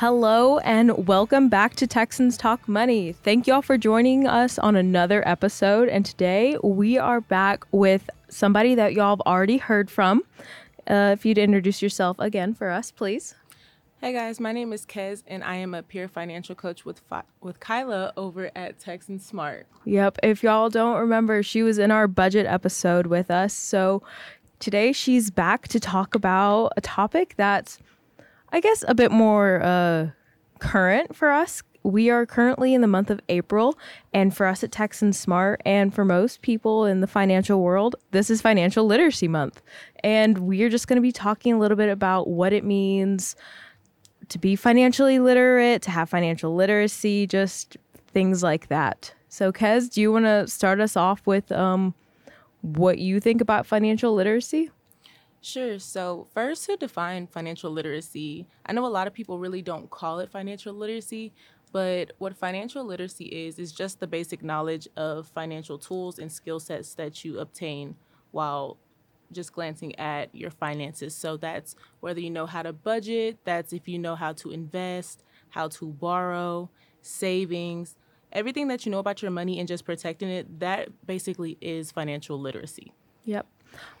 Hello and welcome back to Texans Talk Money. Thank y'all for joining us on another episode. And today we are back with somebody that y'all have already heard from. Uh, if you'd introduce yourself again for us, please. Hey guys, my name is Kez, and I am a peer financial coach with Fi- with Kyla over at Texan Smart. Yep. If y'all don't remember, she was in our budget episode with us. So today she's back to talk about a topic that's, I guess, a bit more uh, current for us. We are currently in the month of April, and for us at Texan Smart, and for most people in the financial world, this is Financial Literacy Month. And we are just going to be talking a little bit about what it means to be financially literate, to have financial literacy, just things like that. So, Kez, do you want to start us off with um, what you think about financial literacy? Sure. So, first, to define financial literacy, I know a lot of people really don't call it financial literacy, but what financial literacy is, is just the basic knowledge of financial tools and skill sets that you obtain while just glancing at your finances. So that's whether you know how to budget, that's if you know how to invest, how to borrow, savings, everything that you know about your money and just protecting it, that basically is financial literacy. Yep.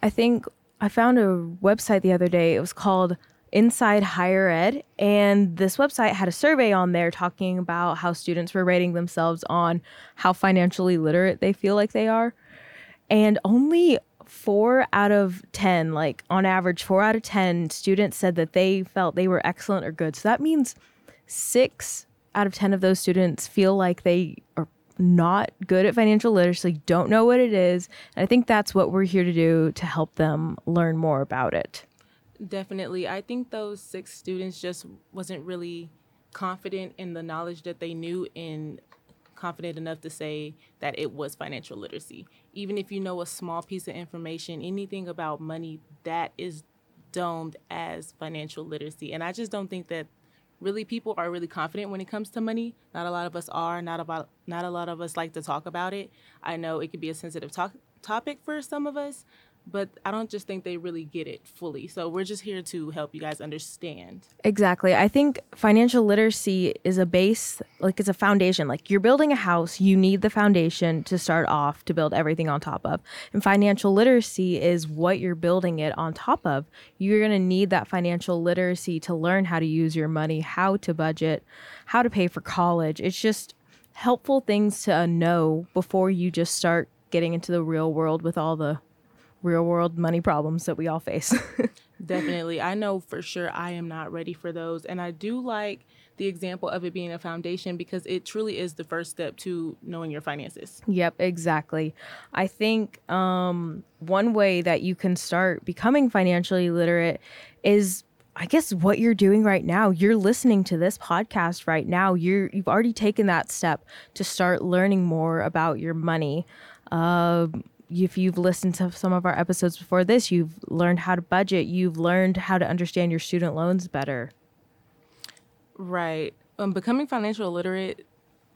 I think I found a website the other day. It was called Inside Higher Ed. And this website had a survey on there talking about how students were rating themselves on how financially literate they feel like they are. And only four out of 10, like on average, four out of 10 students said that they felt they were excellent or good. So that means six out of 10 of those students feel like they are not good at financial literacy, don't know what it is. And I think that's what we're here to do to help them learn more about it. Definitely. I think those six students just wasn't really confident in the knowledge that they knew and confident enough to say that it was financial literacy. Even if you know a small piece of information, anything about money, that is domed as financial literacy. And I just don't think that really people are really confident when it comes to money. Not a lot of us are. Not about not a lot of us like to talk about it. I know it could be a sensitive talk, topic for some of us, but I don't just think they really get it fully. So we're just here to help you guys understand. Exactly. I think financial literacy is a base, like it's a foundation. Like you're building a house, you need the foundation to start off to build everything on top of. And financial literacy is what you're building it on top of. You're going to need that financial literacy to learn how to use your money, how to budget, how to pay for college. It's just helpful things to know before you just start getting into the real world with all the real world money problems that we all face. Definitely. I know for sure I am not ready for those. And I do like the example of it being a foundation because it truly is the first step to knowing your finances. Yep, exactly. I think um, one way that you can start becoming financially literate is I guess what you're doing right now, you're listening to this podcast right now. You're you've already taken that step to start learning more about your money. Uh, if you've listened to some of our episodes before this, you've learned how to budget, you've learned how to understand your student loans better. Right. Um, becoming financial literate,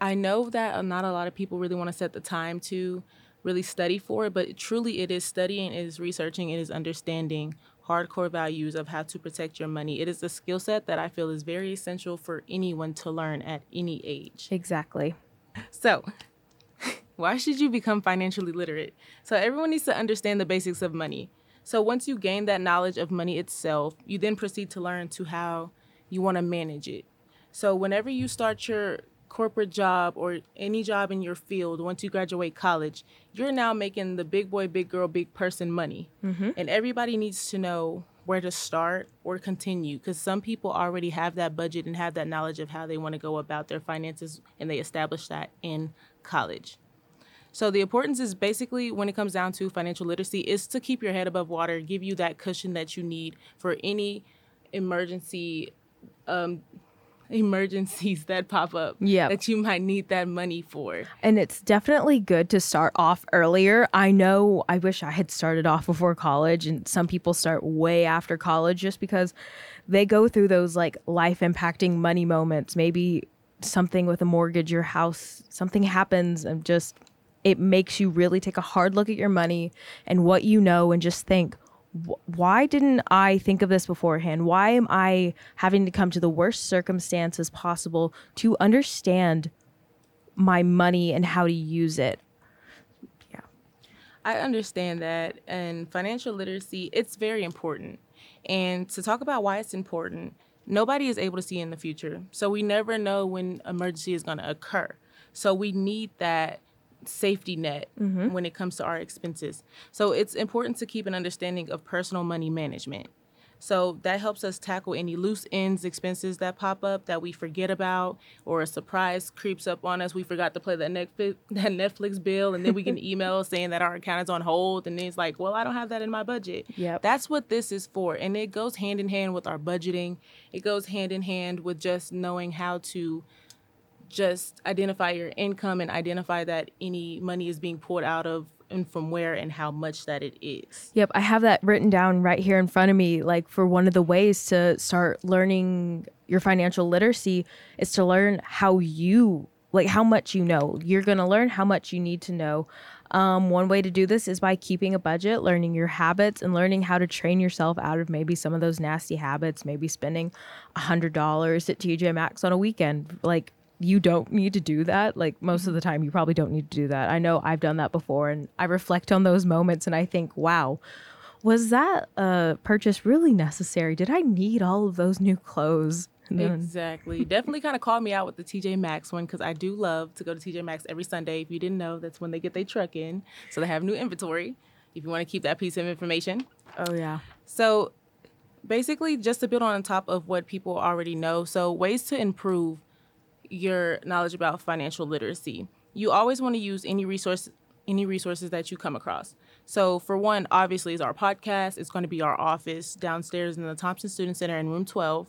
I know that not a lot of people really want to set the time to really study for it, but truly it is studying, it is researching, it is understanding hardcore values of how to protect your money. It is a skill set that I feel is very essential for anyone to learn at any age. Exactly. So, why should you become financially literate? So, everyone needs to understand the basics of money. So, once you gain that knowledge of money itself, you then proceed to learn to how you want to manage it. So, whenever you start your corporate job or any job in your field, once you graduate college, you're now making the big boy, big girl, big person money. Mm-hmm. And everybody needs to know where to start or continue because some people already have that budget and have that knowledge of how they want to go about their finances and they establish that in college. So the importance is basically when it comes down to financial literacy is to keep your head above water, give you that cushion that you need for any emergency um, emergencies that pop up Yeah. that you might need that money for. And it's definitely good to start off earlier. I know I wish I had started off before college, and some people start way after college just because they go through those like life impacting money moments. Maybe something with a mortgage, your house, something happens, and just it makes you really take a hard look at your money and what you know and just think, why didn't I think of this beforehand? Why am I having to come to the worst circumstances possible to understand my money and how to use it? Yeah. I understand that. And financial literacy, it's very important. And to talk about why it's important, nobody is able to see in the future. So we never know when emergency is going to occur. So we need that safety net mm-hmm. when it comes to our expenses. So it's important to keep an understanding of personal money management. So that helps us tackle any loose ends expenses that pop up that we forget about, or a surprise creeps up on us. We forgot to pay that Netflix, that Netflix bill, and then we get an email saying that our account is on hold, and then it's like, well, I don't have that in my budget. Yeah, that's what this is for, and it goes hand in hand with our budgeting. It goes hand in hand with just knowing how to just identify your income and identify that any money is being pulled out of and from where and how much that it is. Yep, I have that written down right here in front of me. Like for one of the ways to start learning your financial literacy is to learn how you like how much you know. You're going to learn how much you need to know. Um, one way to do this is by keeping a budget, learning your habits, and learning how to train yourself out of maybe some of those nasty habits. Maybe spending a hundred dollars at TJ Maxx on a weekend. Like you don't need to do that. Like most of the time, you probably don't need to do that. I know I've done that before, and I reflect on those moments and I think, wow, was that uh, purchase really necessary? Did I need all of those new clothes? Exactly. Definitely kind of called me out with the TJ Maxx one because I do love to go to TJ Maxx every Sunday. If you didn't know, that's when they get their truck in. So they have new inventory if you want to keep that piece of information. Oh, yeah. So basically, just to build on top of what people already know. So, ways to improve your knowledge about financial literacy. You always want to use any resource any resources that you come across. So for one, obviously is our podcast. It's going to be our office downstairs in the Thompson Student Center in room 12.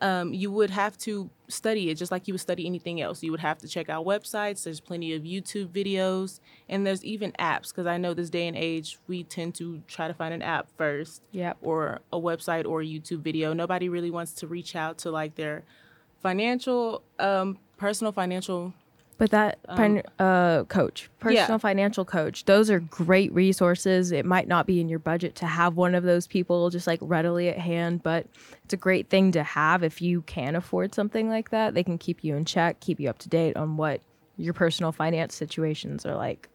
Um, you would have to study it just like you would study anything else. You would have to check out websites. There's plenty of YouTube videos, and there's even apps. Because I know this day and age, we tend to try to find an app first, yep. or a website or a YouTube video. Nobody really wants to reach out to like their financial, um, personal financial. But that um, uh, coach, personal yeah. financial coach, those are great resources. It might not be in your budget to have one of those people just like readily at hand, but it's a great thing to have if you can afford something like that. They can keep you in check, keep you up to date on what your personal finance situations are like.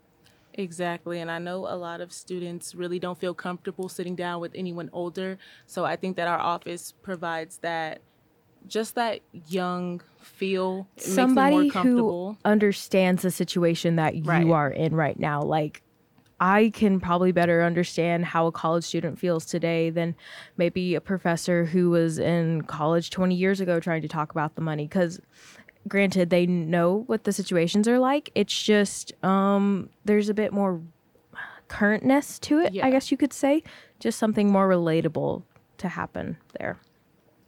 Exactly. And I know a lot of students really don't feel comfortable sitting down with anyone older. So I think that our office provides that just that young feel somebody who understands the situation that you right. are in right now. Like I can probably better understand how a college student feels today than maybe a professor who was in college 20 years ago trying to talk about the money. Cuz granted they know what the situations are like. It's just um there's a bit more currentness to it yeah. I guess you could say. Just something more relatable to happen there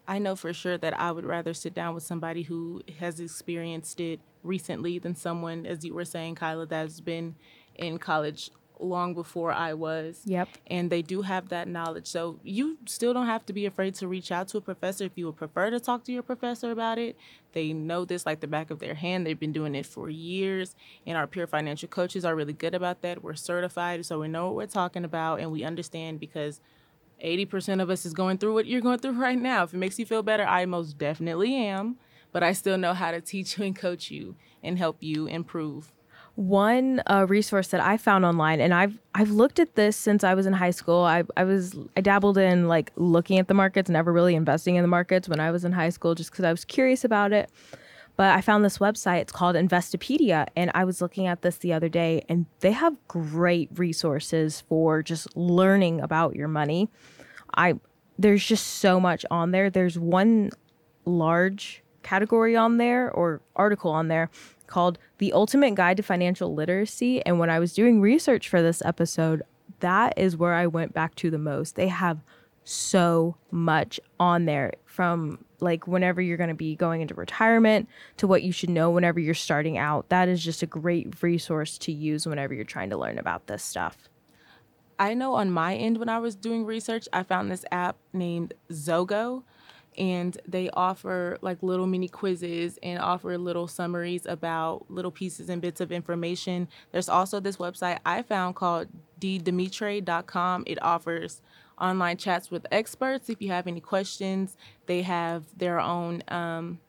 I know for sure that I would rather sit down with somebody who has experienced it recently than someone, as you were saying, Kyla, that's been in college long before I was. Yep. And they do have that knowledge. So you still don't have to be afraid to reach out to a professor if you would prefer to talk to your professor about it. They know this like the back of their hand. They've been doing it for years. And our peer financial coaches are really good about that. We're certified, so we know what we're talking about and we understand because 80% of us is going through what you're going through right now. If it makes you feel better, I most definitely am, but I still know how to teach you and coach you and help you improve. One uh, resource that I found online, and I've I've looked at this since I was in high school. I I was I dabbled in like looking at the markets, never really investing in the markets when I was in high school, just because I was curious about it. But I found this website. It's called Investopedia. And I was looking at this the other day, and they have great resources for just learning about your money. I there's just so much on there. There's one large category on there or article on there called The Ultimate Guide to Financial Literacy. And when I was doing research for this episode, that is where I went back to the most. They have so much on there from like whenever you're going to be going into retirement to what you should know whenever you're starting out. That is just a great resource to use whenever you're trying to learn about this stuff. I know on my end when I was doing research, I found this app named Zogo and they offer like little mini quizzes and offer little summaries about little pieces and bits of information. There's also this website I found called ddimitre.com. It offers online chats with experts. If you have any questions, they have their own um,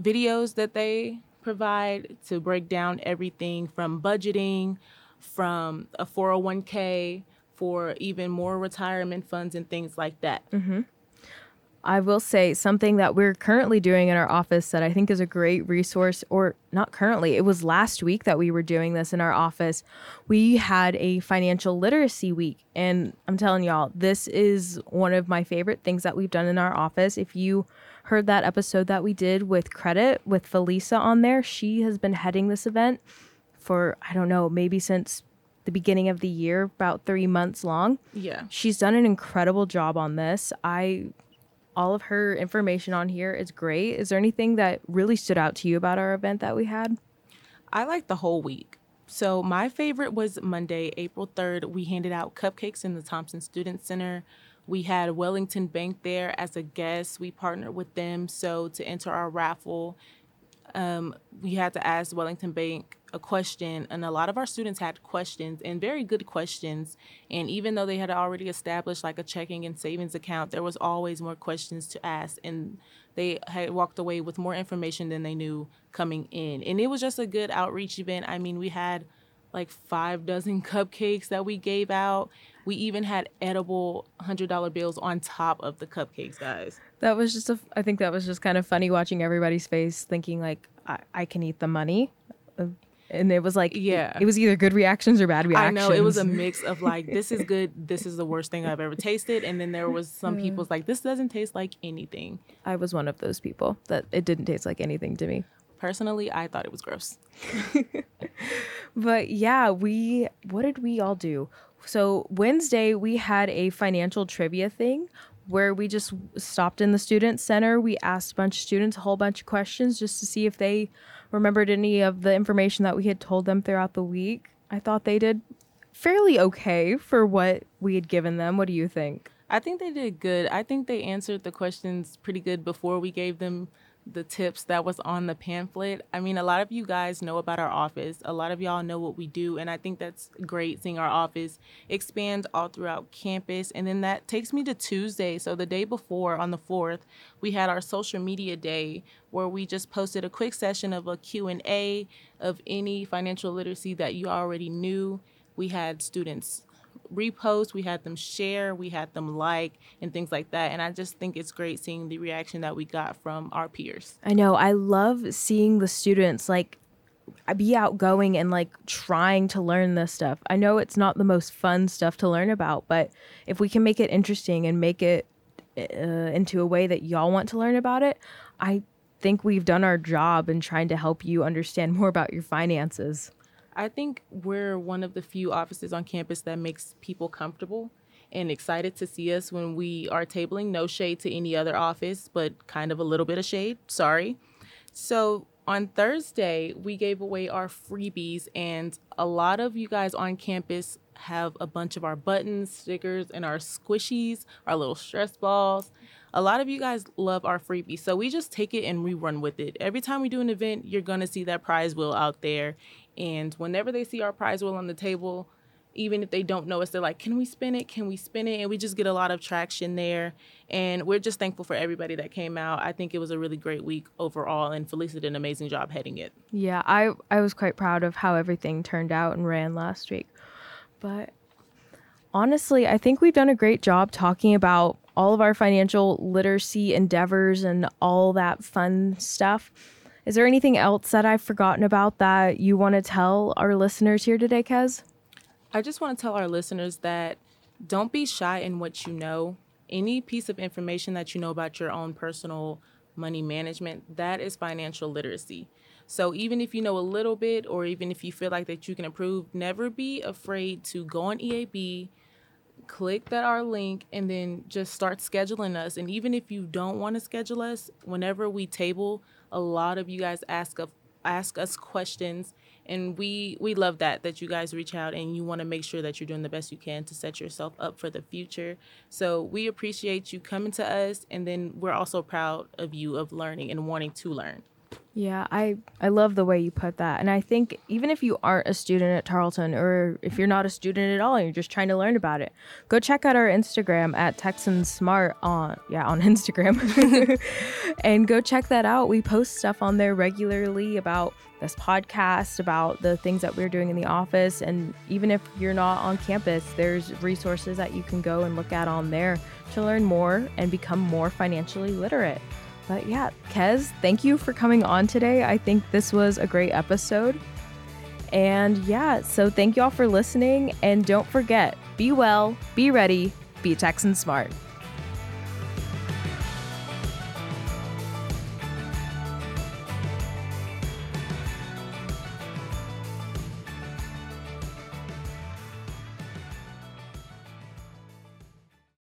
videos that they provide to break down everything from budgeting, from a 401k, for even more retirement funds and things like that. Mm-hmm. I will say something that we're currently doing in our office that I think is a great resource, or not currently, it was last week that we were doing this in our office. We had a financial literacy week. And I'm telling y'all, this is one of my favorite things that we've done in our office. If you heard that episode that we did with credit with Felisa on there, she has been heading this event for, I don't know, maybe since the beginning of the year, about three months long. Yeah. She's done an incredible job on this. I all of her information on here is great. Is there anything that really stood out to you about our event that we had? I like the whole week. So my favorite was Monday, April 3rd. We handed out cupcakes in the Thompson Student Center. We had Wellington Bank there as a guest. We partnered with them. So to enter our raffle, um, we had to ask Wellington Bank a question, and a lot of our students had questions and very good questions. And even though they had already established like a checking and savings account, there was always more questions to ask, and they had walked away with more information than they knew coming in. And it was just a good outreach event. I mean, we had like five dozen cupcakes that we gave out. We even had edible hundred dollar bills on top of the cupcakes, guys. That was just a. I think that was just kind of funny watching everybody's face, thinking like, I, I can eat the money. And it was like yeah. it, it, was either good reactions or bad reactions i know it was a mix of like this is good this is the worst thing i've ever tasted and then there was some mm-hmm. people's like this doesn't taste like anything. I was one of those people that it didn't taste like anything to me. Personally i thought it was gross. But yeah we what did we all do? So wednesday we had a financial trivia thing where we just stopped in the student center. We asked a bunch of students a whole bunch of questions just to see if they remembered any of the information that we had told them throughout the week. I thought they did fairly okay for what we had given them. What do you think? I think they did good. I think they answered the questions pretty good before we gave them the tips that was on the pamphlet. I mean, a lot of you guys know about our office. A lot of y'all know what we do, and I think that's great seeing our office expand all throughout campus. And then that takes me to Tuesday. So the day before on the 4th, we had our social media day where we just posted a quick session of a Q&A of any financial literacy that you already knew. We had students repost, we had them share, we had them like, and things like that. And I just think it's great seeing the reaction that we got from our peers. I know. I love seeing the students like be outgoing and like trying to learn this stuff. I know it's not the most fun stuff to learn about, but if we can make it interesting and make it uh, into a way that y'all want to learn about it, I think we've done our job in trying to help you understand more about your finances. I think we're one of the few offices on campus that makes people comfortable and excited to see us when we are tabling. No shade to any other office, but kind of a little bit of shade. Sorry. So on Thursday, we gave away our freebies, and a lot of you guys on campus have a bunch of our buttons, stickers, and our squishies, our little stress balls. A lot of you guys love our freebies, so we just take it and we run with it. Every time we do an event, you're gonna see that prize wheel out there, and whenever they see our prize wheel on the table, even if they don't know us, they're like, Can we spin it? Can we spin it? And we just get a lot of traction there. And we're just thankful for everybody that came out. I think it was a really great week overall, and Felicia did an amazing job heading it. Yeah, I, I was quite proud of how everything turned out and ran last week. But honestly, I think we've done a great job talking about all of our financial literacy endeavors and all that fun stuff. Is there anything else that I've forgotten about that you want to tell our listeners here today, Kez? I just want to tell our listeners that don't be shy in what you know. Any piece of information that you know about your own personal money management, that is financial literacy. So even if you know a little bit or even if you feel like that you can improve, never be afraid to go on EAB, click that our link and then just start scheduling us. And even if you don't want to schedule us, whenever we table a lot of you guys ask of ask us questions. And we we love that that you guys reach out and you want to make sure that you're doing the best you can to set yourself up for the future. So we appreciate you coming to us. And then we're also proud of you of learning and wanting to learn Yeah, I, I love the way you put that. And I think even if you aren't a student at Tarleton or if you're not a student at all and you're just trying to learn about it, go check out our Instagram at Texans Smart on yeah, on Instagram. and go check that out. We post stuff on there regularly about this podcast, about the things that we're doing in the office. And even if you're not on campus, there's resources that you can go and look at on there to learn more and become more financially literate. But yeah, Kez, thank you for coming on today. I think this was a great episode. And yeah, so thank you all for listening. And don't forget be well, be ready, be Texan smart.